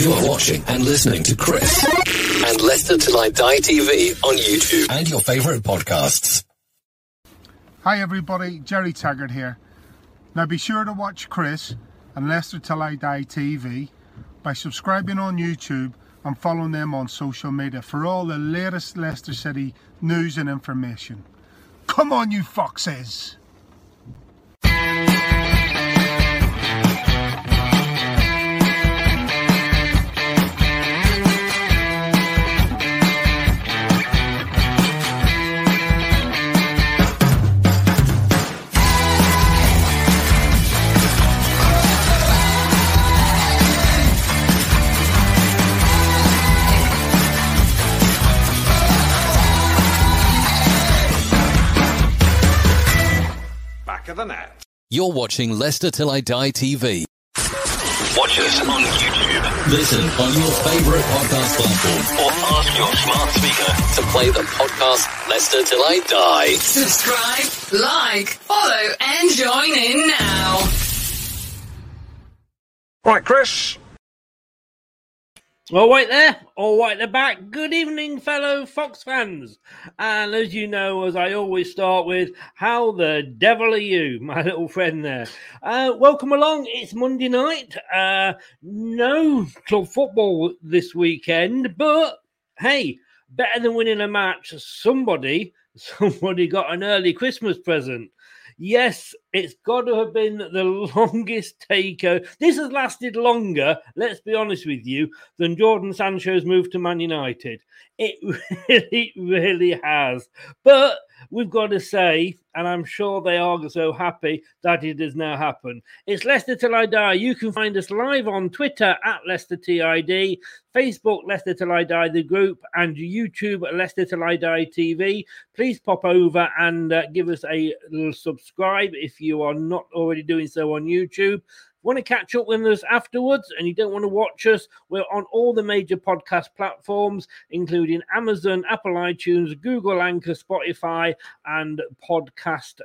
You are watching and listening to Chris and Leicester Till I Die TV on YouTube and your favourite podcasts. Hi everybody, Jerry Taggart here. Now be sure to watch Chris and Leicester Till I Die TV by subscribing on YouTube and following them on social media for all the latest Leicester City news and information. Come on, you foxes! Back of the net. You're watching Leicester Till I Die TV. Watch us on YouTube Listen on your favourite podcast platform or ask your smart speaker. to play the podcast Leicester Till I Die. Subscribe, like, follow, and join in now. Right, Chris. All right there, all right, they're back. Good evening, fellow Fox fans. And as you know, as I always start with, how the devil are you, my little friend there? Uh, welcome along. It's Monday night. Uh, no club football this weekend, but hey, better than winning a match. Somebody, somebody got an early Christmas present. Yes, it's got to have been the longest takeover. This has lasted longer, let's be honest with you, than Jadon Sancho's move to Man United. It really, really has. But we've got to say, and I'm sure they are so happy that it has now happened. It's Leicester Till I Die. You can find us live on Twitter at Leicester TID, Facebook Leicester Till I Die, the group, and YouTube Leicester Till I Die TV. Please pop over and uh, give us a little subscribe if you are not already doing so on YouTube. Want to catch up with us afterwards and you don't want to watch us? We're on all the major podcast platforms, including Amazon, Apple iTunes, Google Anchor, Spotify, and Podcast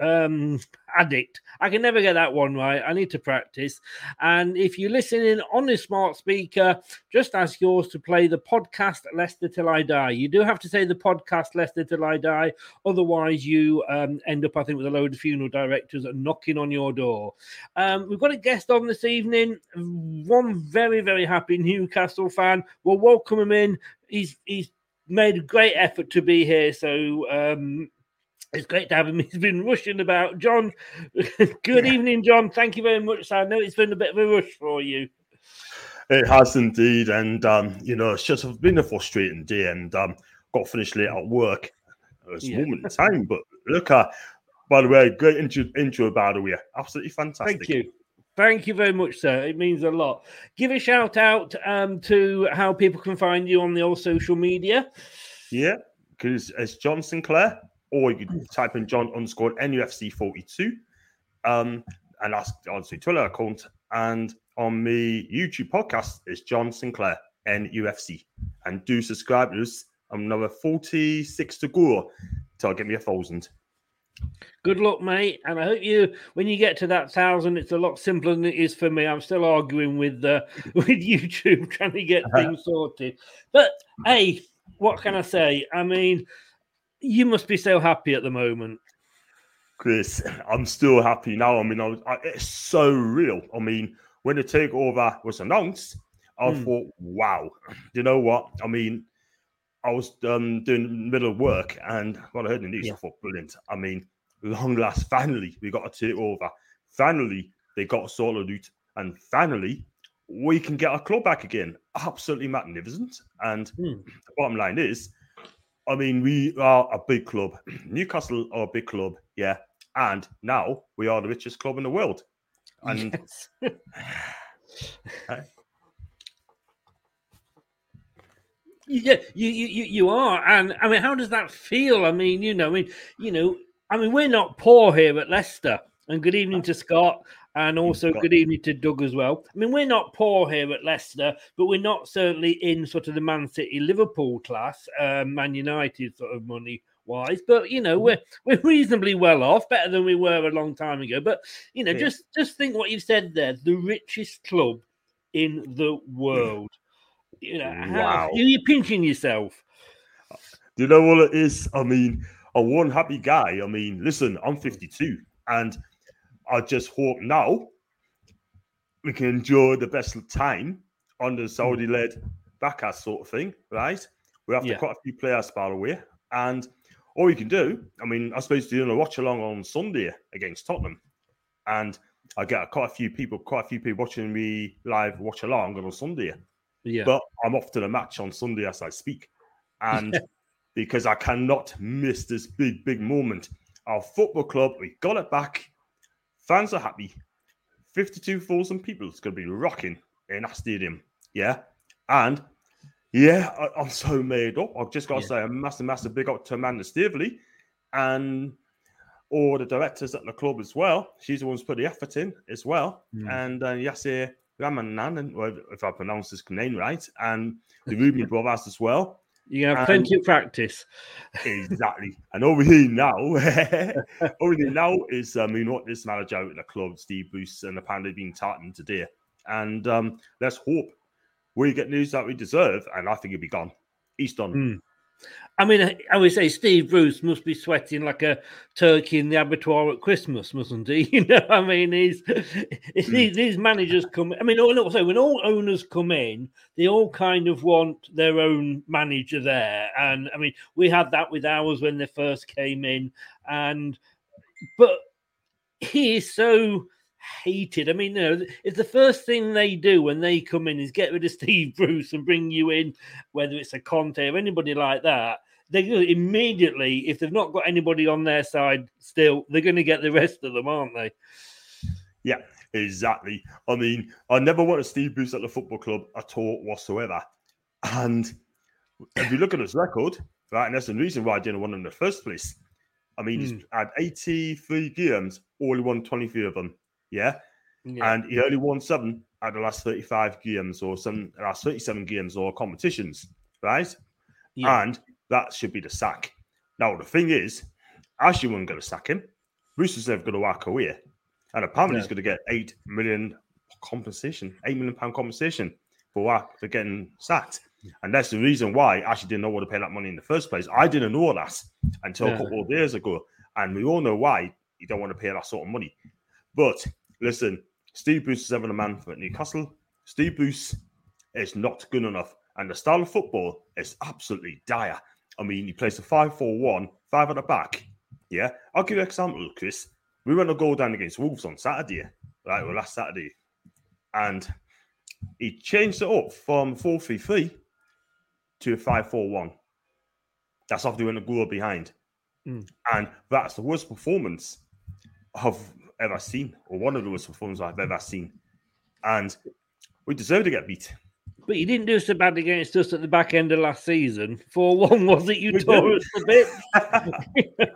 um addict. I can never get that one right. I need to practice. And if you're listening on a smart speaker just ask yours to play the podcast Leicester till i die. You do have to say the podcast Leicester till i die. Otherwise you um, end up i think with a load of funeral directors knocking on your door. Um, we've got a guest on this evening. One very very happy newcastle fan. We'll welcome him in. He's he's made a great effort to be here. So um it's great to have him. He's been rushing about. John, good evening, John. Thank you very much. I know it's been a bit of a rush for you. It has indeed, and um, you know, it's just been a frustrating day, and um, got finished late at work. It was a Yeah. moment in time, but look at. By the way, great intro, intro by the way, absolutely fantastic. Thank you. Thank you very much, sir. It means a lot. Give a shout out um, to how people can find you on the old social media. Yeah, because it's John Sinclair, or you can type in John underscore NUFC 42. Um, and that's obviously Twitter account. And on the YouTube podcast is John Sinclair, NUFC. And do subscribe to us. I'm another 46 to go till I get me a thousand. Good luck, mate. And I hope you, when you get to that thousand, it's a lot simpler than it is for me. I'm still arguing with uh, with YouTube trying to get things sorted. But hey, what can I say? I mean, you must be so happy at the moment. Chris, I'm still happy now. I mean, I was, I, it's so real. I mean, when the takeover was announced, I Hmm. thought, wow, you know what? I mean, I was um, doing middle of work and when I heard the news, I thought, brilliant. I mean, long last, finally, we got a takeover. Finally, they got a solo loot. And finally, we can get our club back again. Absolutely magnificent. And Hmm. the bottom line is, I mean, we are a big club. Newcastle are a big club, yeah. And now we are the richest club in the world. And Yeah, you, you you you are, and I mean, how does that feel? I mean, you know, I mean, you know, I mean, we're not poor here at Leicester. And good evening to Scott, and also good evening to Doug as well. I mean, we're not poor here at Leicester, but we're not certainly in sort of the Man City, Liverpool class, um, Man United sort of money wise. But you know, we're we're reasonably well off, better than we were a long time ago. But you know, Yeah. just just think what you've said there: the richest club in the world. You know, how, Wow. you're pinching yourself. Do you know what it is? I mean, a one happy guy. I mean, listen, I'm 52, and I just hope now we can enjoy the best time on the Saudi led backers sort of thing, right? We have Yeah. quite a few players, by the way. And all you can do, I mean, I suppose doing a watch along on Sunday against Tottenham. And I get quite a few people, quite a few people watching me live watch along on Sunday. Yeah. But I'm off to the match on Sunday as I speak. And because I cannot miss this big, big moment. Our football club, we got it back. Fans are happy. 52,000 people is going to be rocking in that stadium. Yeah. And yeah, I, am so made up. I've just got to Yeah. say a massive, massive big up to Amanda Staveley and all the directors at the club as well. She's the one's put the effort in as well. Mm. And uh, Yasser Ramanan, and- well, if I pronounce his name right, and the Reuben brothers as well. You have And- plenty of practice. Exactly. and over here now, over here now is um, you know what this manager out at the club, Steve Bruce, and apparently being tartan today. And um, let's hope we get news that we deserve, and I think he'll be gone. He's done. Mm. I mean, I- would say Steve Bruce must be sweating like a turkey in the abattoir at Christmas, mustn't he? You know, I mean, he's, it's hmm. these, these managers come. I mean, al- also when all owners come in, they all kind of want their own manager there, and I mean, we had that with ours when they first came in, and but he is so hated. I mean, you know, it's the first thing they do when they come in is get rid of Steve Bruce and bring you in, whether it's a Conte or anybody like that. They're going to immediately, if they've not got anybody on their side still, they're going to get the rest of them, aren't they? Yeah, exactly. I mean, I never wanted Steve Bruce at the football club at all whatsoever. And if you look at his record, right, and that's the reason why I didn't want him in the first place. I mean, he's hmm. had 83 games, only won 23 of them. Yeah. Yeah. And he only won seven out of the last 35 games or some last 37 games or competitions, right? Yeah. And that should be the sack. Now, the thing is, Ashley wasn't going to sack him. Bruce was never going to walk away. And apparently, No. he's going to get 8 million compensation, 8 million pound compensation for? For getting sacked. And that's the reason why Ashley didn't know what to pay that money in the first place. I didn't know that until Yeah. a couple of years ago. And we all know why you don't want to pay that sort of money. But listen, Steve Bruce is having a man for Newcastle. Steve Bruce is not good enough. And the style of football is absolutely dire. I mean, he plays a 5 4 1, five at the back. Yeah. I'll give you an example, Chris. We went to go down against Wolves on Saturday, right? Well, last Saturday. And he changed it up from 4 3 3 to a 5 4 1. That's after we went a goal behind. Mm. And that's the worst performance of ever seen, or one of the worst performances I've ever seen. And we deserve to get beat. But you didn't do so bad against us at the back end of last season. 4 1, was it? You We tore us a bit.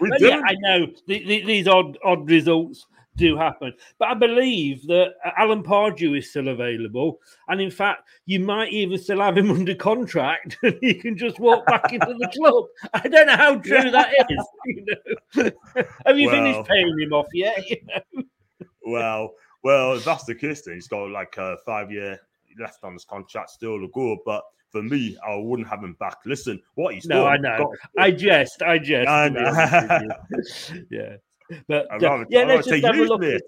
We yeah. I know the, the, these odd odd results do happen. But I believe that uh, Alan Pardew is still available. And in fact, you might even still have him under contract and you can just walk back into the club. I don't know how true that is. You know? have you Well. finished paying him off yet? You know? Well, well, if that's the case, then he's got like a five year left on his contract still to go. But for me, I wouldn't have him back. Listen, what he's No, done. I know. got- I jest. I jest. I know. honest with you. yeah. But I'd rather- yeah, I'd let's just take have a look. mate.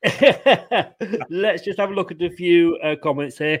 Let's just have a look at a few uh, comments here.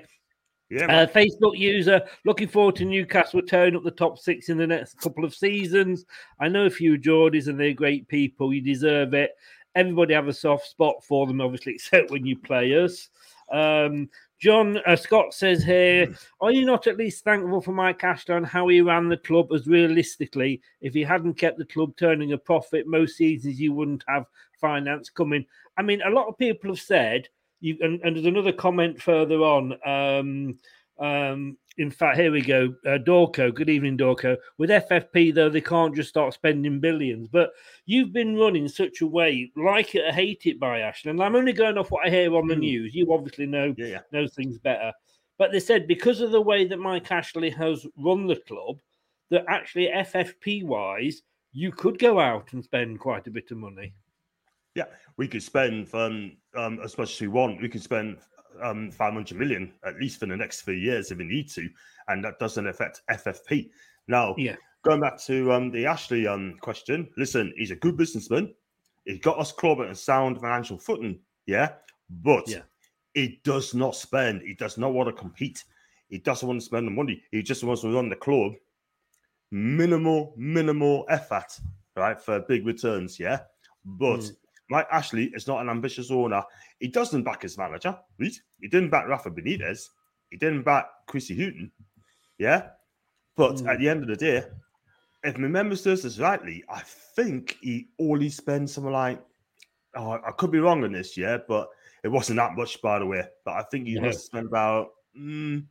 Yeah, Uh. Facebook user looking forward to Newcastle tearing up the top six in the next couple of seasons. I know a few Geordies and they're great people. You deserve it. Everybody have a soft spot for them, obviously, except when you play us. Um, John uh, Scott says here, are you not at least thankful for Mike Ashley and how he ran the club? As realistically, if he hadn't kept the club turning a profit most seasons, you wouldn't have finance coming. I mean, a lot of people have said, you, and, and there's another comment further on. Um, um, in fact, here we go. Uh, Dorco, good evening, Dorco. With FFP, though, they can't just start spending billions. But you've been running such a way, like it or hate it by Ashton. And I'm only going off what I hear on the news. You obviously know Yeah, yeah. know things better. But they said because of the way that Mike Ashley has run the club, that actually FFP wise, you could go out and spend quite a bit of money. Yeah, we could spend um, um, as much as we want. We could spend um, 500 million at least for the next three years if we need to, and that doesn't affect FFP. Now, Yeah. going back to um, the Ashley um, question, listen, he's a good businessman. He got us club at a sound financial footing, yeah, but Yeah. he does not spend. He does not want to compete. He doesn't want to spend the money. He just wants to run the club minimal, minimal effort, right, for big returns, yeah. But Mm. Mike Ashley is not an ambitious owner. He doesn't back his manager, right? He didn't back Rafa Benitez. He didn't back Chrissy Hughton, yeah. But Mm. at the end of the day, if my memory serves us rightly, I think he only spends something like, oh, I could be wrong on this, yeah, but it wasn't that much, by the way. But I think he No. must spend about mm,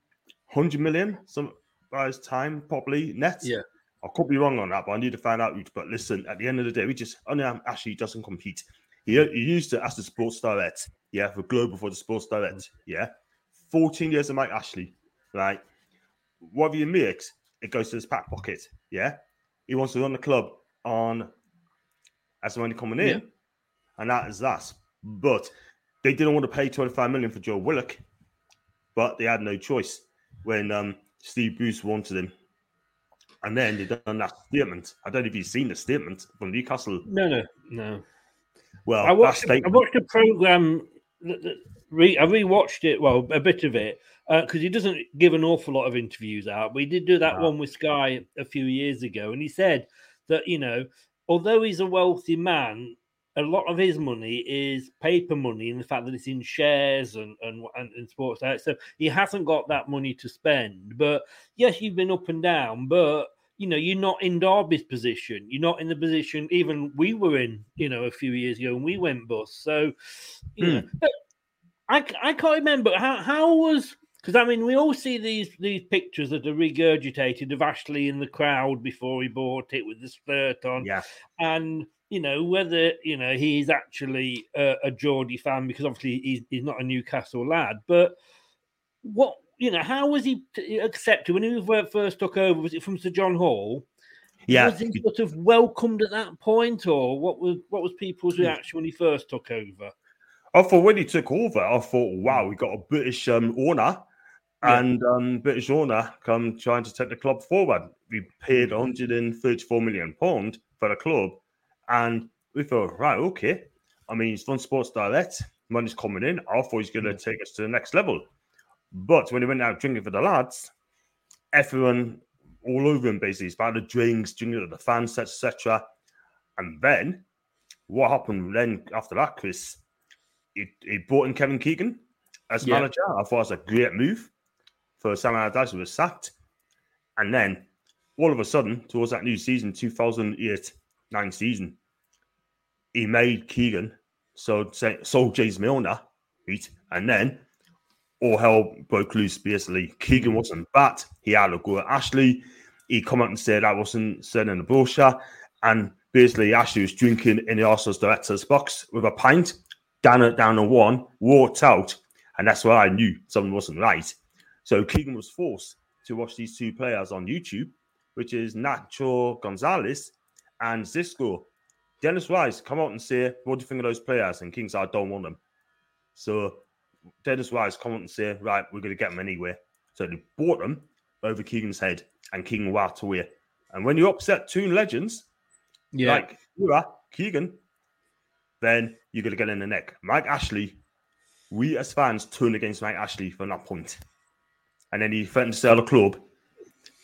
100 million some by his time, probably net. Yeah. I could be wrong on that, but I need to find out. But listen, at the end of the day, we just only Ashley doesn't compete. He, he used to as the sports direct, yeah, for Global for the sports direct, yeah. 14 years of Mike Ashley, right? Whatever you mix, it goes to his back pocket, yeah. He wants to run the club on as the money coming in, Yeah. and that is that. But they didn't want to pay 25 million for Joe Willock, but they had no choice when um, Steve Bruce wanted him. And then they done that statement. I don't know if you've seen the statement from Newcastle. No, no, no. Well, I watched. I watched a program. That, that re, I rewatched it. Well, a bit of it uh, because he doesn't give an awful lot of interviews out. But he did do that No. one with Sky a few years ago, and he said that you know, although he's a wealthy man, a lot of his money is paper money, and the fact that it's in shares and and and, and sports. So he hasn't got that money to spend. But yes, you've been up and down, but you know, you're not in Derby's position. You're not in the position even we were in, you know, a few years ago when we went bust. So, you know, hmm. I, I can't remember. How how was because I mean we all see these these pictures that are regurgitated of Ashley in the crowd before he bought it with the skirt on, yeah, and you know whether you know he's actually a, a Geordie fan because obviously he's, he's not a Newcastle lad, but what you know how was he uh, accepted when he was- first took over? Was it from Sir John Hall? yeah. was he sort of welcomed at that point, or what was what was people's hmm. reaction when he first took over? I thought when he took over, I thought, wow, hmm. we got a British um, owner Yeah. and um, British owner come trying to take the club forward. We paid hmm. 134 million pound for the club, and we thought, right, okay. I mean, he's done Sports Direct, money's coming in. I thought he's going to take us to the next level. But when he went out drinking for the lads, everyone all over him basically, about the drinks, drinking to the fans, etc. And then what happened then after that, Chris? He, he brought in Kevin Keegan as Yeah. manager. I thought it was a great move for Sam Allardyce, who was sacked. And then all of a sudden, towards that new season, 2008 9 season, he made Keegan So say sold James Milner, right? And then all hell broke loose. Basically, Keegan hmm. wasn't bat. He had a go at Ashley. He come out and said that wasn't said in the brochure. And basically, Ashley was drinking in the Arsenal's director's box with a pint, down it down a one, walked out, and that's where I knew something wasn't right. So Keegan was forced to watch these two players on YouTube, which is Nacho Gonzalez and Xisco. Dennis Wise come out and say, What do you think of those players? And King said, I don't want them. So Dennis Wise come out and say, Right, we're going to get them anyway. So they bought them over Keegan's head, and Keegan walked away. And when you upset two legends, Yeah. like are, Keegan, then you're going to get in the neck. Mike Ashley, we as fans turn against Mike Ashley from that point. And then he threatened to sell the club.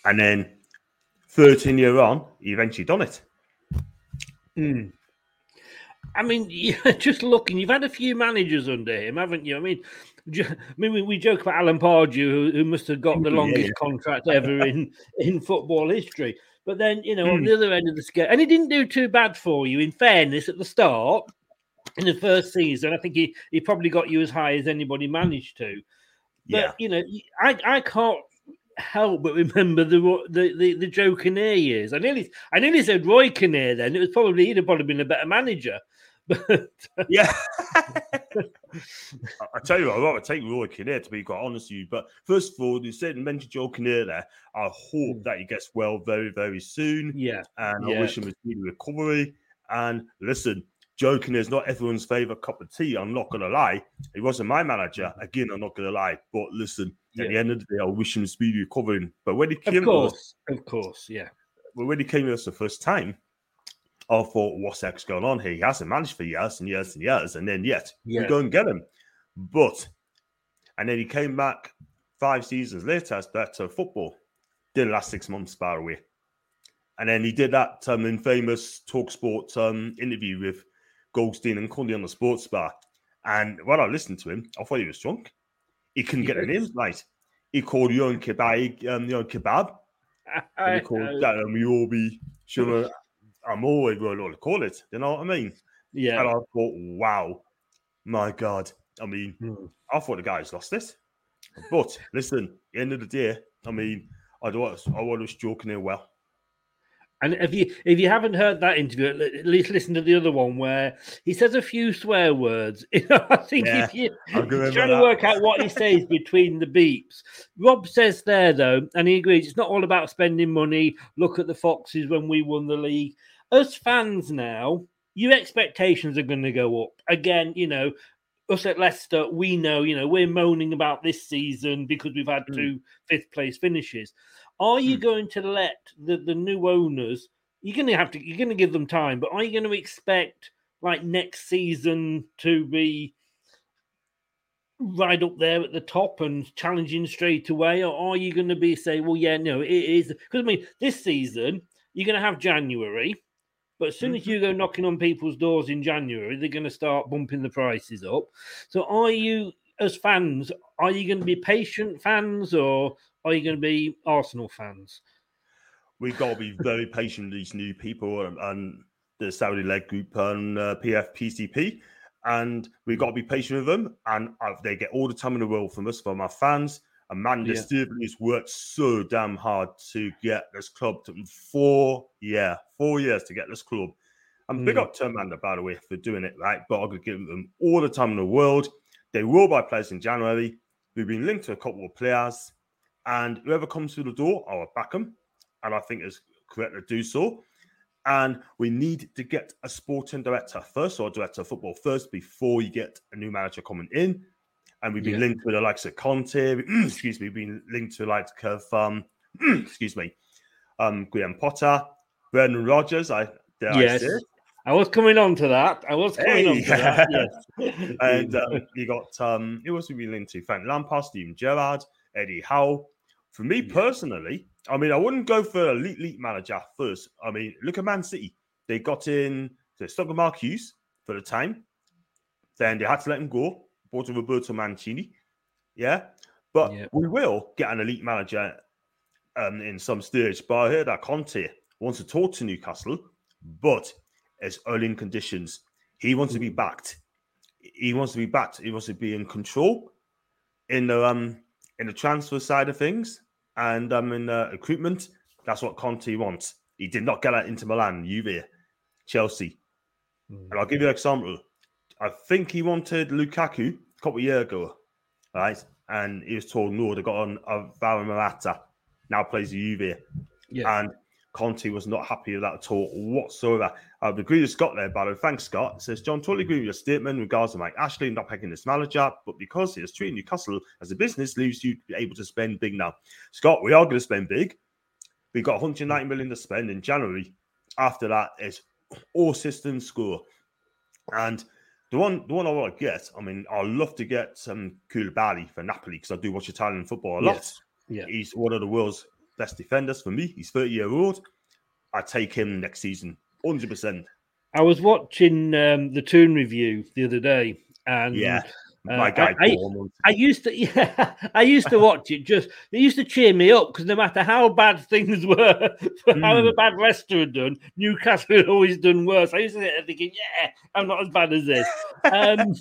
And then 13 year on, he eventually done it. Hmm. I mean, just looking, you've had a few managers under him, haven't you? I mean, I mean, we, joke about Alan Pardew, who, who must have got the longest yeah. contract ever in in football history. But then, you know, on Hmm. the other end of the scale, and he didn't do too bad for you. In fairness, at the start, in the first season, I think he he probably got you as high as anybody managed to. But Yeah. you know, I I can't help but remember the the the, the Joe Kinnear years. I nearly I nearly said Roy Kinnear. Then it was probably he'd have probably been a better manager. But Yeah. I, tell you what, I'd rather take Roy Kinnear to be quite honest with you. But first of all, you said mentioned Joe Kinnear there. I hope hmm. that he gets well very, very soon. yeah, And I wish him a speedy recovery. And listen, Joe Kinnear is not everyone's favorite cup of tea. I'm not gonna lie. He wasn't my manager. Mm-hmm. Again, I'm not gonna lie. But listen, at the end of the day, I wish him a speedy recovery. But when he of came us, course, of course, yeah, but when he came to us the first time, I thought, what's heck's going on here? He hasn't managed for years and years and years, and then yet Yeah. we go and get him. But and then he came back five seasons later as director of football. Didn't last six months, by the way. And then he did that um, infamous Talk Sport um, interview with Goldstein and Cundy on the sports bar. And when I listened to him, I thought he was drunk. He couldn't get the Yes. names right. He called Yon Kebab, um, Yon Kebab, and he called that um, Yobi Shuma I'm always what to call it. You know what I mean? Yeah. And I thought, wow, my God. I mean, Hmm. I thought the guy's lost it. But listen, end of the day, I mean, I don't I was joking here well. And if you if you haven't heard that interview, at least listen to the other one where he says a few swear words. I think Yeah, if you trying to that. work out what he says between the beeps. Rob says there though, and he agrees, it's not all about spending money. Look at the Foxes when we won the league. As fans now, your expectations are going to go up again. You know, us at Leicester, we know, you know, we're moaning about this season because we've had Mm. two fifth place finishes. Are you going to let the, the new owners? You're going to have to. You're going to give them time, but are you going to expect like next season to be right up there at the top and challenging straight away, or are you going to be say, well, yeah, no, it is because I mean, this season you're going to have January, but as soon as you go knocking on people's doors in January, they're going to start bumping the prices up. So, are you as fans? Are you going to be patient fans, or are you going to be Arsenal fans? We've got to be very patient with these new people and, and the Saudi led group and uh, PFPCP. And we've got to be patient with them. And uh, they get all the time in the world from us, from our fans. Amanda Yeah. Stephen has worked so damn hard to get this club to four, yeah, four years to get this club. And big Mm. up to Amanda, by the way, for doing it right. But going to give them all the time in the world. They will buy players in January. We've been linked to a couple of players. And whoever comes through the door, I will back them. And I think it's correct to do so. And we need to get a sporting director first, or director of football first, before you get a new manager coming in. And we've been Yeah. linked with the likes of Conte, excuse me, we've been linked to like of um, excuse me, um, Graham Potter, Brendan Rodgers. I dare I yes, say. I was coming on to that. I was coming on Hey. to that. Yes, and um, you got um, who else have we been linked to? Frank Lampard, Steven Gerrard, Eddie Howe. For me personally, I mean, I wouldn't go for an elite, elite manager first. I mean, look at Man City. They got in the with Mark Hughes for the time. Then they had to let him go. Bought Roberto Mancini. Yeah. But we will get an elite manager um, in some stage. But I heard that Conte wants to talk to Newcastle, but it's early in conditions. He wants to be backed. he wants to be backed. He wants to be in control in the um in the transfer side of things and um in the recruitment. That's what Conte wants. He did not get that Inter Milan, Juve, Chelsea. And I'll give you an example. I think he wanted Lukaku a couple of years ago, right? And he was told no, they got on uh, Alvaro Morata, now plays the Juve. Yeah. And Conte was not happy with that at all whatsoever. I would agree with Scott there, by the way. Thanks, Scott. It says, John, totally agree with your statement in regards to Mike Ashley not picking this manager, but because he is treating Newcastle as a business, leaves you to be able to spend big now. Scott, we are going to spend big. We've got 190 million to spend in January. After that, it's all systems score. And the one, the one I want to get, I mean, I'd love to get some Koulibaly for Napoli because I do watch Italian football a lot. Yes. Yeah. He's one of the world's best defenders for me. He's 30 year old. I take him next season, 100%. I was watching um, the Toon review the other day, and Yeah. Uh, My guy, I, I, I used to, yeah, I used to watch it. Just it used to cheer me up because no matter how bad things were, however Mm. bad Leicester had done, Newcastle had always done worse. I used to sit there thinking, yeah, I'm not as bad as this. Um,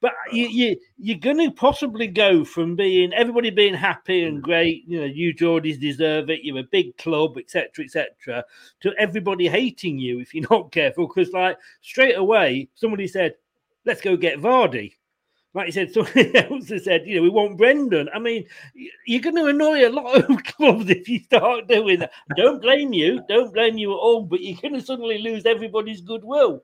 but you, you, you're going to possibly go from being everybody being happy and great, you know, you Geordies deserve it. You're a big club, etc., etc., to everybody hating you if you're not careful. Because like straight away, somebody said, "Let's go get Vardy." Like you said, somebody else has said, you know, we want Brendan. I mean, you're going to annoy a lot of clubs if you start doing that. Don't blame you. Don't blame you at all. But you're going to suddenly lose everybody's goodwill.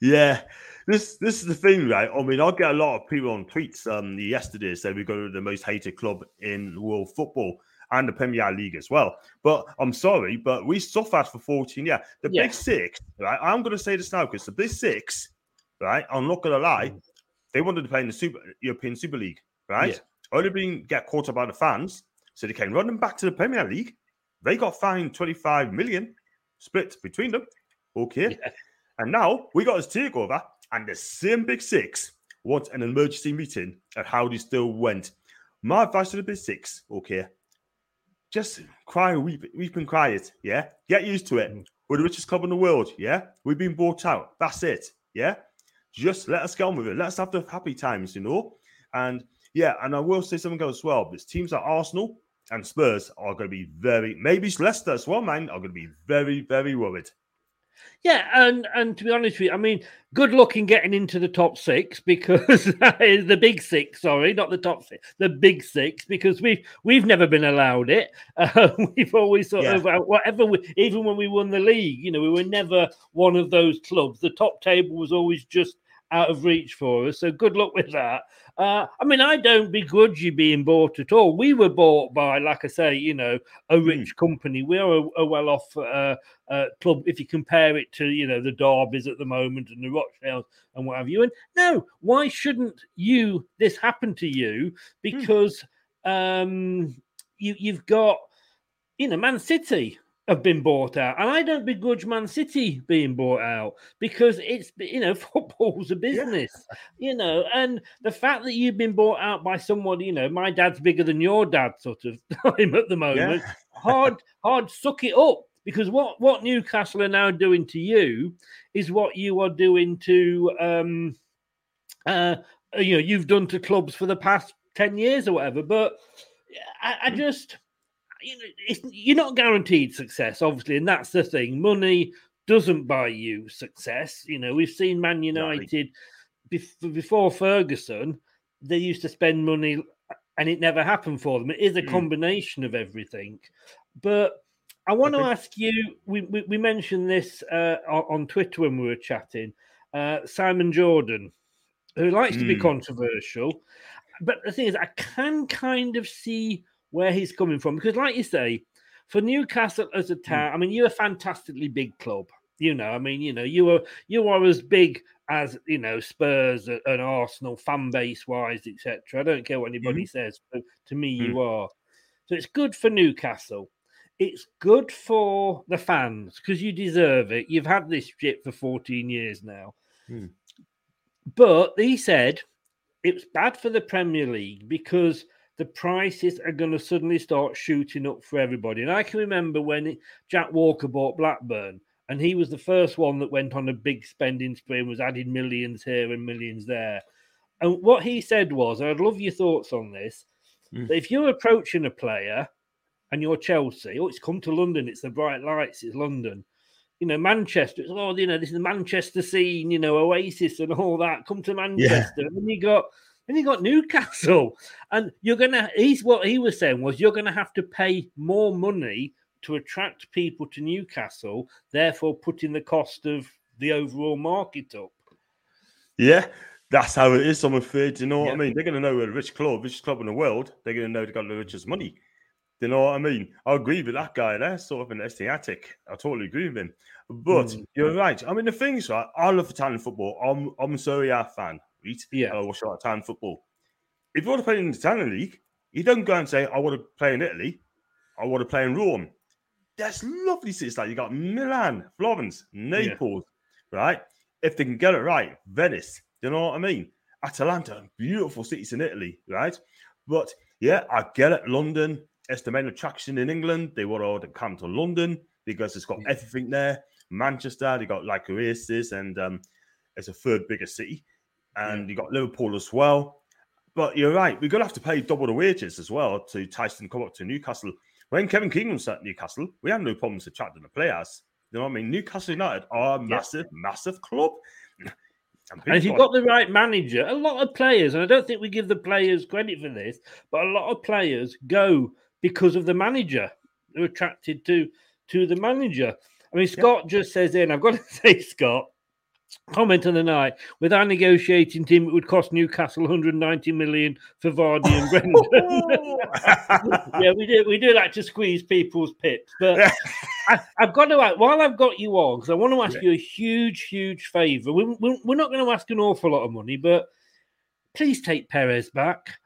Yeah, this this is the thing, right? I mean, I get a lot of people on tweets um yesterday say we go to the most hated club in world football and the Premier League as well. But I'm sorry, but we suffered for 14 years. The Yeah. big six, right? I'm going to say this now because the big six, right? I'm not going to lie, they wanted to play in the Super European Super League, right? Yeah. Only being get caught up by the fans, so they came running back to the Premier League. They got fined 25 million, split between them. Okay. And now we got his takeover, and the same big six want an emergency meeting at how this still went. My advice to the big six, okay, just cry, weep, weep and cry it, yeah? Get used to it. Mm. We're the richest club in the world, yeah? We've been bought out. That's it, yeah? Just let us get on with it. Let's have the happy times, you know? And yeah, and I will say something else as well. Because teams like Arsenal and Spurs are going to be very, maybe Leicester as well, man, are going to be very, very worried. Yeah, and and to be honest with you, I mean, good luck in getting into the top six because the big six. Sorry, not the top six, the big six because we've we've never been allowed it. Uh, we've always sort Yeah. of uh, whatever. We, even when we won the league, you know, we were never one of those clubs. The top table was always just out of reach for us. So good luck with that. Uh, I mean, I don't begrudge you being bought at all. We were bought by, like I say, you know, a rich company. We are a, a well-off uh, uh, club if you compare it to, you know, the Derbies at the moment and the Rochdales and what have you. And no, why shouldn't you this happen to you? Because um, you you've got, you know, Man City have been bought out, and I don't begrudge Man City being bought out because it's you know football's a business, you know, and the fact that you've been bought out by someone, you know, my dad's bigger than your dad, sort of time at the moment. hard, hard, suck it up. Because what what Newcastle are now doing to you is what you are doing to um uh you know you've done to clubs for the past 10 years or whatever. But i, I just know it's, you're not guaranteed success obviously and that's the thing money doesn't buy you success you know we've seen man united bef- before ferguson they used to spend money and it never happened for them it is a Mm. combination of everything but I want to think- ask you. We, we, we mentioned this uh, on Twitter when we were chatting. Uh, Simon Jordan, who likes to be Mm. controversial, but the thing is, I can kind of see where he's coming from because, like you say, for Newcastle as a town, I mean, you're a fantastically big club. You know, I mean, you know, you are you are as big as you know Spurs and Arsenal fan base wise, etc. I don't care what anybody says. But to me, you are. So it's good for Newcastle. It's good for the fans because you deserve it. You've had this shit for 14 years now. Hmm. But he said it's bad for the Premier League because the prices are going to suddenly start shooting up for everybody. And I can remember when Jack Walker bought Blackburn, and he was the first one that went on a big spending spree and was adding millions here and millions there. And what he said was, I'd love your thoughts on this. Mm. That if you're approaching a player and you're Chelsea, oh, it's come to London, it's the bright lights, it's London. You know, Manchester, it's oh, you know, this is the Manchester scene, you know, Oasis and all that. Come to Manchester. And then you got then you got Newcastle. And you're gonna he's what he was saying was you're gonna have to pay more money to attract people to Newcastle, therefore putting the cost of the overall market up. Yeah, that's how it is. I'm afraid. You know what Yeah. I mean? They're going to know we're a rich club, richest club in the world. They're going to know they got the richest money. Do You know what I mean? I agree with that guy there, sort of an Asiatic. I totally agree with him. But Mm. you're right. I mean, the things, right? I love Italian football. I'm I'm a Serie A fan, Yeah. I watch a lot of Italian football. If you want to play in the Italian league, you don't go and say, I want to play in Italy. I want to play in Rome. That's lovely cities like you got Milan, Florence, Naples, right? If they can get it right, Venice. You know what I mean? Atalanta, beautiful cities in Italy, right? But yeah, I get it. London, it's the main attraction in England. They want all to come to London because it's got everything there. Manchester, they got like Oasis, and um, it's a third biggest city. And you got Liverpool as well. But you're right, we're gonna have to pay double the wages as well to Tyson come up to Newcastle. When Kevin Keegan was at Newcastle, we had no problems attracting the players. You know what I mean? Newcastle United are a massive, massive club. And And if you've got the right manager, a lot of players, and I don't think we give the players credit for this, but a lot of players go because of the manager. They're attracted to to the manager. I mean, Scott just says in, I've got to say, Scott, comment on the night, with our negotiating team, it would cost Newcastle 190 million for Vardy and Brendan. yeah, we do we do like to squeeze people's pips, but I, I've got to ask, while I've got you on, because I want to ask you a huge, huge favour. We, we, we're not going to ask an awful lot of money, but please take Perez back.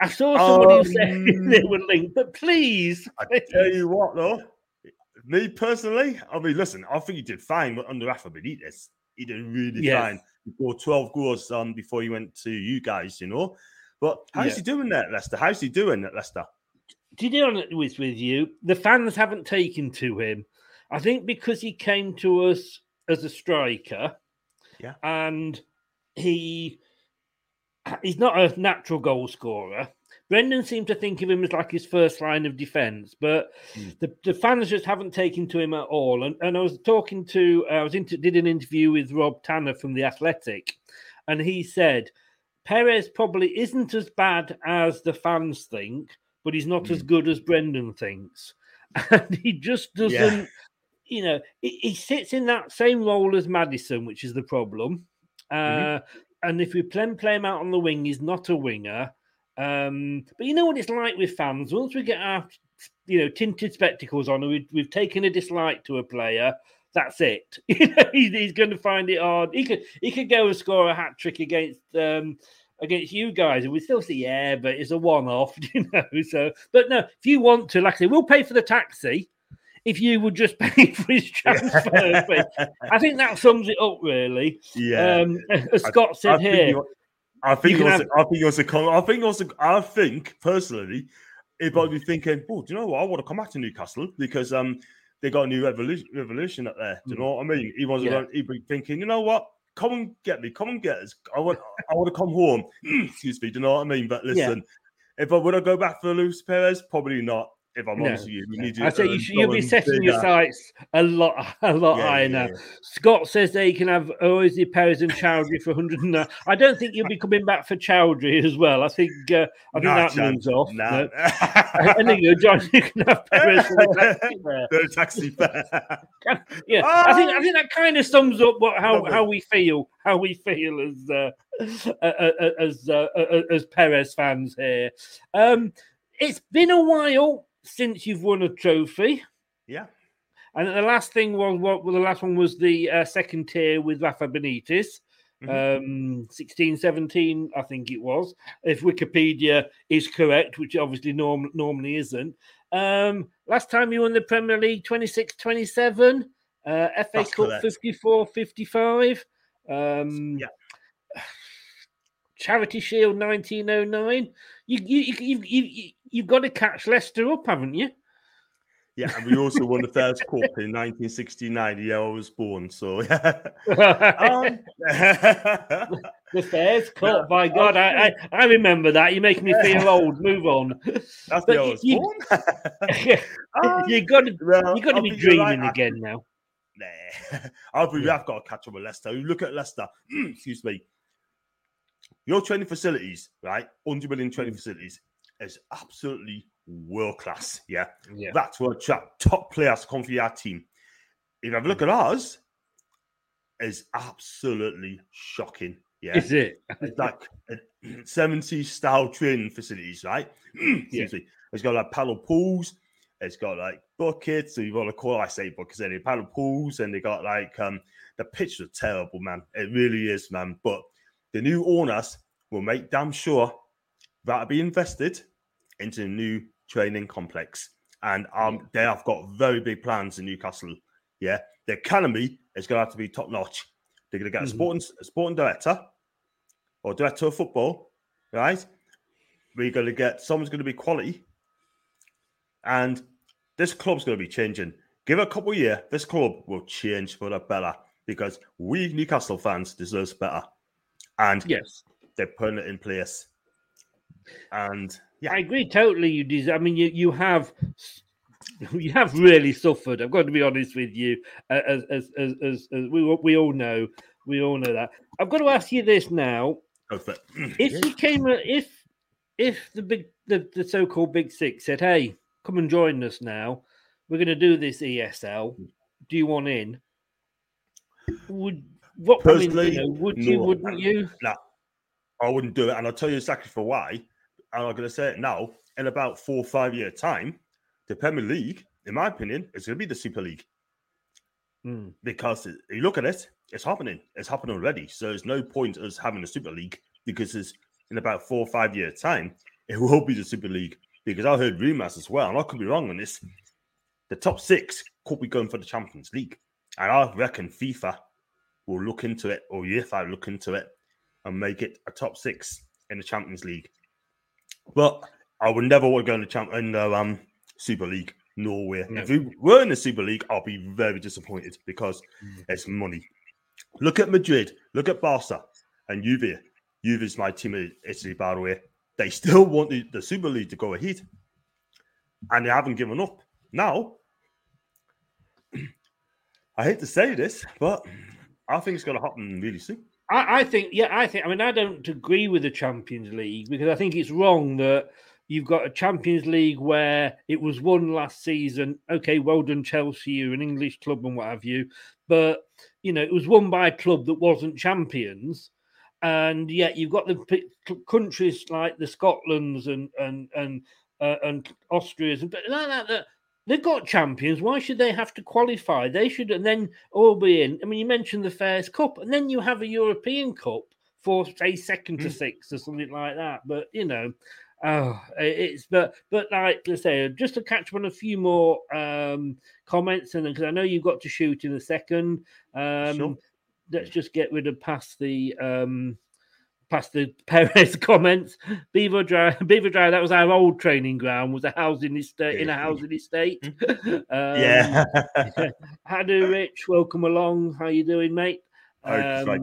I saw somebody say Um, they were linked, but please. I tell you what, though, me personally, I mean, listen, I think he did fine under Rafa Benitez. He did really Yes. fine. He scored 12 goals um, before he went to you guys, you know. But how's Yeah. he doing there at Leicester? How's he doing at Leicester? to be honest with, with you, the fans haven't taken to him. I think because he came to us as a striker, Yeah. and he he's not a natural goal scorer. Brendan seemed to think of him as like his first line of defence, but hmm. the, the fans just haven't taken to him at all. And, and I was talking to, uh, I was into, did an interview with Rob Tanner from the Athletic, and he said Perez probably isn't as bad as the fans think, but he's not as hmm. good as Brendan thinks. And he just doesn't, you know, he, he sits in that same role as Maddison, which is the problem. Mm-hmm. Uh, And if we play, play him out on the wing, he's not a winger. Um, but you know what it's like with fans. Once we get our, you know, tinted spectacles on, and we've, we've taken a dislike to a player. That's it. You know, he's, he's going to find it hard. He could he could go and score a hat trick against um, against you guys, and we still say, yeah, but it's a one off, you know. So, but no, if you want to, like I say, we'll pay for the taxi. If you would just pay for his transfer I think that sums it up really. Yeah. Um, as Scott said I here, I think was. have- I think he was a. I think also. I think personally, if I'd be thinking, oh, do you know what? I want to come back to Newcastle because um they got a new revolution, revolution up there. Do you know what I mean? He was. Yeah. He'd be thinking, you know what? Come and get me. Come and get us. I want. I want to come home. Excuse me. Do you know what I mean? But Yeah. listen, if I would I go back for Luis Perez, probably not. If I'm No, honest with you, you. I say you should, you'll be setting your sights a lot, a lot Yeah, higher yeah, now. yeah. Scott says they can have Ozzy Perez and Choudhury for 109. I don't think you'll be coming back for Choudhury as well. I think uh, I think Nah, that chance. moves off. Nah. No. and then you, John, you can have Perez. for the taxi fare. yeah, I think I think that kind of sums up what how, Lovely. how we feel, how we feel as uh, as uh, uh, as Perez fans here. Um, it's been a while since you've won a trophy. Yeah. And the last thing was what well, the last one was the uh, second tier with Rafa Benitez. Um, 16, 17, I think it was, if Wikipedia is correct, which obviously norm- normally isn't. Um, last time you won the Premier League 26 27, uh, FA That's Cup correct. 54 55, um, Charity Shield 1909. You, you, you, you, you, you've got to catch Leicester up, haven't you? Yeah, and we also won the Fairs Cup in 1969, the year I was born. So yeah. um, the Fairs Cup, by God, I, I, I remember that. You're making me feel old. Move on. That's But the was you- born. you got to well, you got to be be dreaming right, again now. Nah, I'll be. I've got to catch up with Leicester. You look at Leicester. excuse me. Your training facilities, right? 100 million training facilities is absolutely world class. Yeah. Yeah. That's what top players come for your team. If you have a look at ours, is absolutely shocking. Yeah. Is it? It's like uh, 70s style training facilities, right? Excuse me. It's got like paddle pools, it's got like buckets, so you've got to call I say buckets, and they paddle pools, and they got like um the pitch was terrible, man. It really is, man. But the new owners will make damn sure that'll be invested into a new training complex. And um they have got very big plans in Newcastle. Yeah. The academy is gonna have to be top notch. They're gonna get a Mhm. sporting a sporting director or director of football, right? We're going to get someone's going to be quality, and this club's going to be changing. Give it a couple of years, this club will change for the better because we Newcastle fans deserve better, and Yes. they're putting it in place. And yeah, I agree totally. You deserve. I mean, you you have you have really suffered. I've got to be honest with you, as as as, as, as we we all know. We all know that. I've got to ask you this now: if you came, if if the big the, the so-called big six said, "Hey, come and join us now. We're going to do this ESL. Do you want in?" Would what? I mean, you know, would you? no. Wouldn't you? No, I wouldn't do it. And I'll tell you exactly for why. And I'm going to say it now. In about four or five year time, the Premier League, in my opinion, is going to be the Super League. Hmm. Because you look at it, it's happening. It's happened already. So there's no point us having a Super League because it's in about four or five year time, it will be the Super League. Because I heard rumors as well, and I could be wrong on this. The top six could be going for the Champions League. And I reckon FIFA will look into it, or UEFA will look into it, and make it a top six in the Champions League. But I would never want to go in the champ in the um, Super League. No way. No. If we were in the Super League, I'll be very disappointed because it's money. Look at Madrid. Look at Barca and Juve. Juve is my team in Italy, by the way. They still want the, the Super League to go ahead, and they haven't given up. Now, I hate to say this, but I think it's going to happen really soon. I, I think, yeah, I think. I mean, I don't agree with the Champions League because I think it's wrong that you've got a Champions League where it was won last season. Okay, well done, Chelsea, you're an English club and what have you, but you know it was won by a club that wasn't champions, and yet you've got the p- countries like the Scotlands and and and uh, and Austria's but like that that. They've got champions. Why should they have to qualify? They should, and then all be in. I mean, you mentioned the Fairs Cup, and then you have a European Cup for say second to six or something like that. But you know, oh, it's but but like I say, just to catch up on a few more um, comments, and because I know you've got to shoot in a second. Um, Sure. Let's just get rid of past the um, past the Perez comments. Beaver Drive, Beaver Drive. That was our old training ground. Was a housing estate in a housing estate. um, yeah. Hadu Rich, welcome along. How you doing, mate? Um,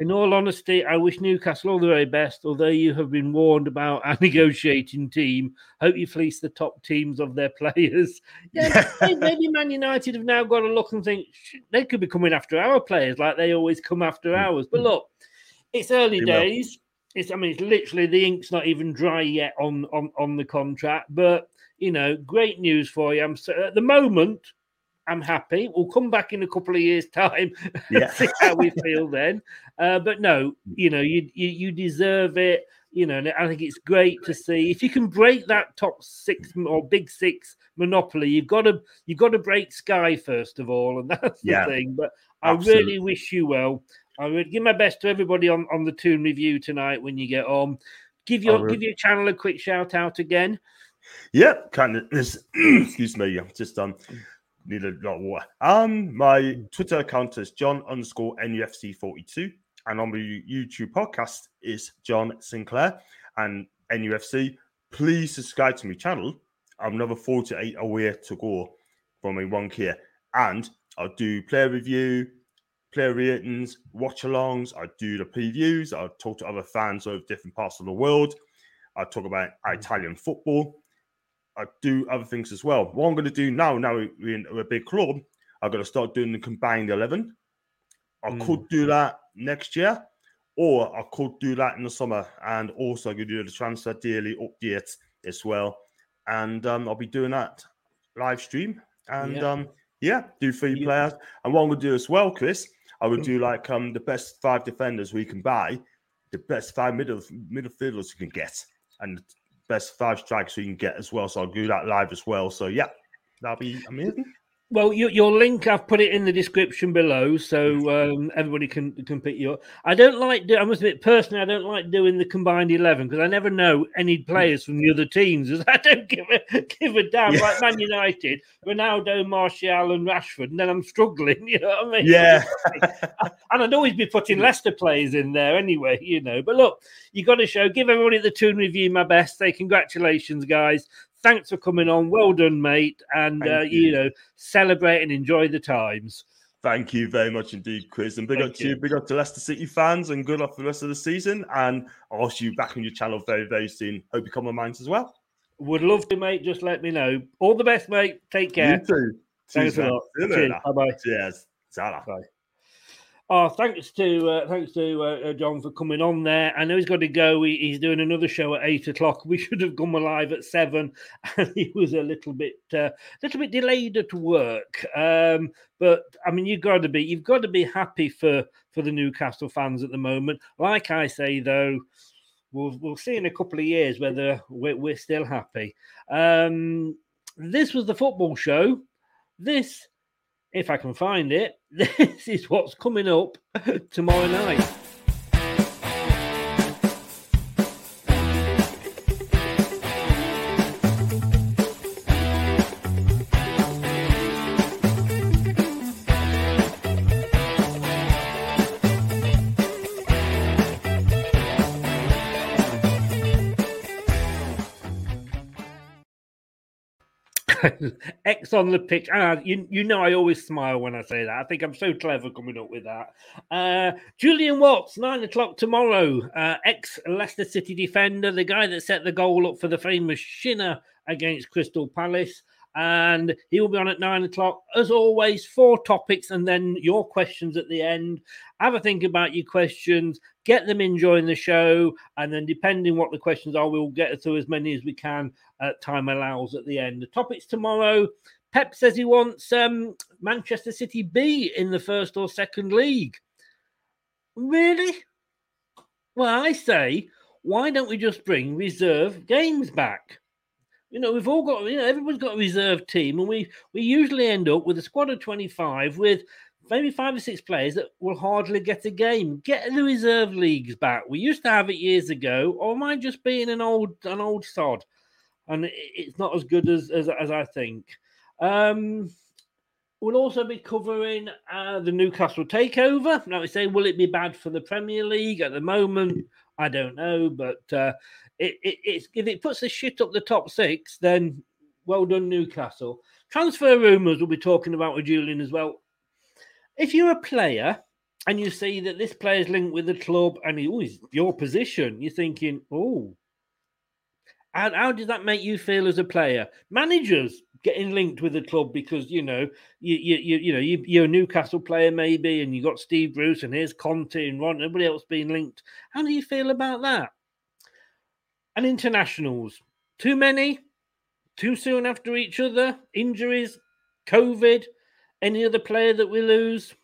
in all honesty, I wish Newcastle all the very best. Although you have been warned about our negotiating team, hope you fleece the top teams of their players. Yeah, maybe Man United have now got to look and think they could be coming after our players like they always come after ours. But look, it's early will. days. It's I mean, it's literally the ink's not even dry yet on on on the contract. But you know, great news for you. I'm so, at the moment. I'm happy. We'll come back in a couple of years' time, Yeah. see how we feel then. Uh, but no, you know, you, you you deserve it. You know, and I think it's great to see if you can break that top six or big six monopoly. You've got to you've got to break Sky first of all, and that's the Yeah. thing. But I Absolutely. really wish you well. I would give my best to everybody on on the Toon review tonight when you get on. Give your give your channel a quick shout out again. Yep, kind of. Excuse me. I'm just um need a lot of water. Um, my Twitter account is John underscore NUFC forty two, and on my YouTube podcast is John Sinclair and NUFC. Please subscribe to my channel I'm another 48 away to go from my one here. And I'll do player review, player ratings, watch alongs. I do the previews. I'll talk to other fans of different parts of the world. I talk about Italian football. I do other things as well. What I'm going to do now, now we're in a big club, I'm going to start doing the combined 11. I Mm. could do that next year, or I could do that in the summer. And also, I could do the transfer daily update as well. And um, I'll be doing that live stream. And Yeah. um, yeah, do three players. And what I'm going to do as well, Chris, I would do like um, the best five defenders we can buy, the best five middle midfielders you can get, and the best five strikers you can get as well. So I'll do that live as well. So yeah, that'll be amazing. Well, your, your link, I've put it in the description below, so um, everybody can can pick you up. I don't like. Do, I must admit, personally, I don't like doing the combined eleven because I never know any players from the other teams. I don't give a give a damn. Yeah. Like Man United, Ronaldo, Martial, and Rashford, and then I'm struggling. You know what I mean? Yeah. and I'd always be putting Leicester players in there anyway. You know, but look, you got to show. Give everybody at the Toon Review my best. Say congratulations, guys. Thanks for coming on. Well done, mate. And uh, you. you know, celebrate and enjoy the times. Thank you very much indeed, Chris. And big Thank up to you, big up to Leicester City fans, and good luck for the rest of the season. And I'll see you back on your channel very, very soon. Hope you come on mine as well. Would love to, mate. Just let me know. All the best, mate. Take care. You too. Thanks Cheers, a lot. Bye bye. Cheers. Bye. Oh, thanks to uh, thanks to uh, uh, John for coming on there. I know he's got to go. He, he's doing another show at eight o'clock. We should have gone live at seven, and he was a little bit uh, little bit delayed at work. Um, but I mean, you've got to be you've got to be happy for for the Newcastle fans at the moment. Like I say, though, we'll we'll see in a couple of years whether we're, we're still happy. Um, this was the football show. This if I can find it, this is what's coming up tomorrow night. X on the pitch. Ah, you, you know, I always smile when I say that. I think I'm so clever coming up with that. Uh, Julian Watts, nine o'clock tomorrow. Uh, Ex Leicester City defender, the guy that set the goal up for the famous Shinner against Crystal Palace. And he will be on at nine o'clock. As always, four topics and then your questions at the end. Have a think about your questions, get them enjoying the show, and then depending what the questions are, we'll get through as many as we can uh, time allows at the end. The topics tomorrow. Pep says he wants um, Manchester City B in the first or second league. Really? Well, I say, why don't we just bring reserve games back? You know, we've all got, you know, everyone's got a reserve team, and we we usually end up with a squad of 25 with maybe five or six players that will hardly get a game. Get the reserve leagues back. We used to have it years ago, or am I just being an old an old sod? And it's not as good as as, as I think. Um, we'll also be covering uh, the Newcastle takeover. Now we say, will it be bad for the Premier League at the moment? I don't know, but uh, it, it, if it puts the shit up the top six, then well done, Newcastle. Transfer rumours we'll be talking about with Julian as well. If you're a player and you see that this player's linked with the club and oh, he's your position, you're thinking, oh, how, how does that make you feel as a player? Managers getting linked with the club because you know you you you, you know you, you're a Newcastle player maybe, and you got Steve Bruce and here's Conte and Ron, everybody else being linked. How do you feel about that? And internationals, too many, too soon after each other, injuries, COVID, any other player that we lose.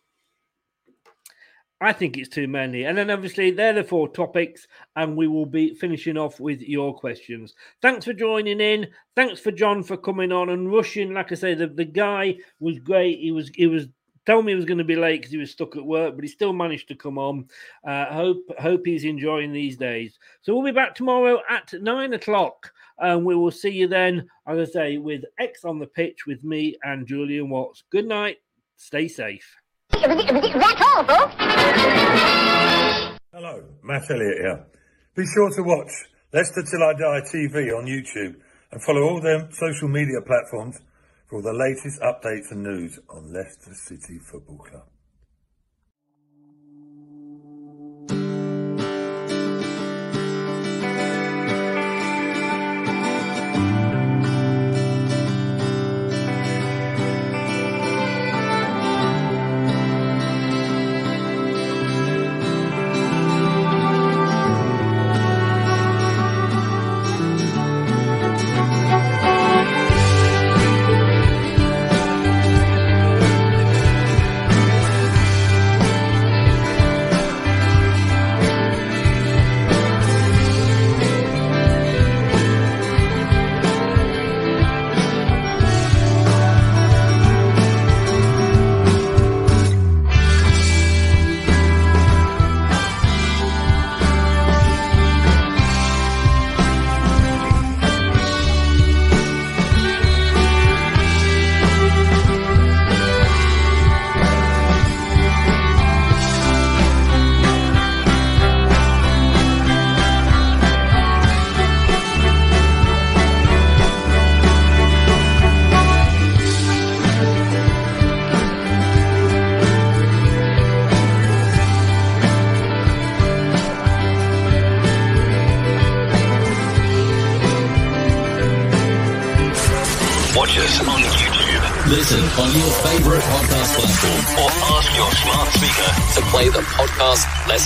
I think it's too many. And then obviously they're the four topics, and we will be finishing off with your questions. Thanks for joining in. Thanks for John for coming on and rushing. Like I say, the, the guy was great. He was he was told me he was going to be late because he was stuck at work, but he still managed to come on. Uh, hope hope he's enjoying these days. So we'll be back tomorrow at nine o'clock. And we will see you then, as I say, with X on the pitch with me and Julian Watts. Good night. Stay safe. That's all. Hello, Matt Elliott here. Be sure to watch Leicester Till I Die TV on YouTube and follow all their social media platforms for all the latest updates and news on Leicester City Football Club.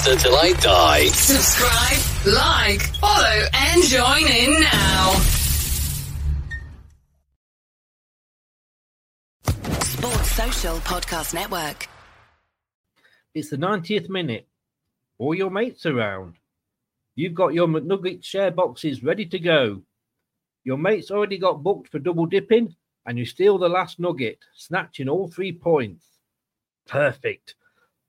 Podcast Leicester Till I Die. Subscribe, like, follow, and join in now. Sports Social Podcast Network. It's the 90th minute. All your mates around. You've got your McNugget share boxes ready to go. Your mates already got booked for double dipping, and you steal the last nugget, snatching all three points. Perfect.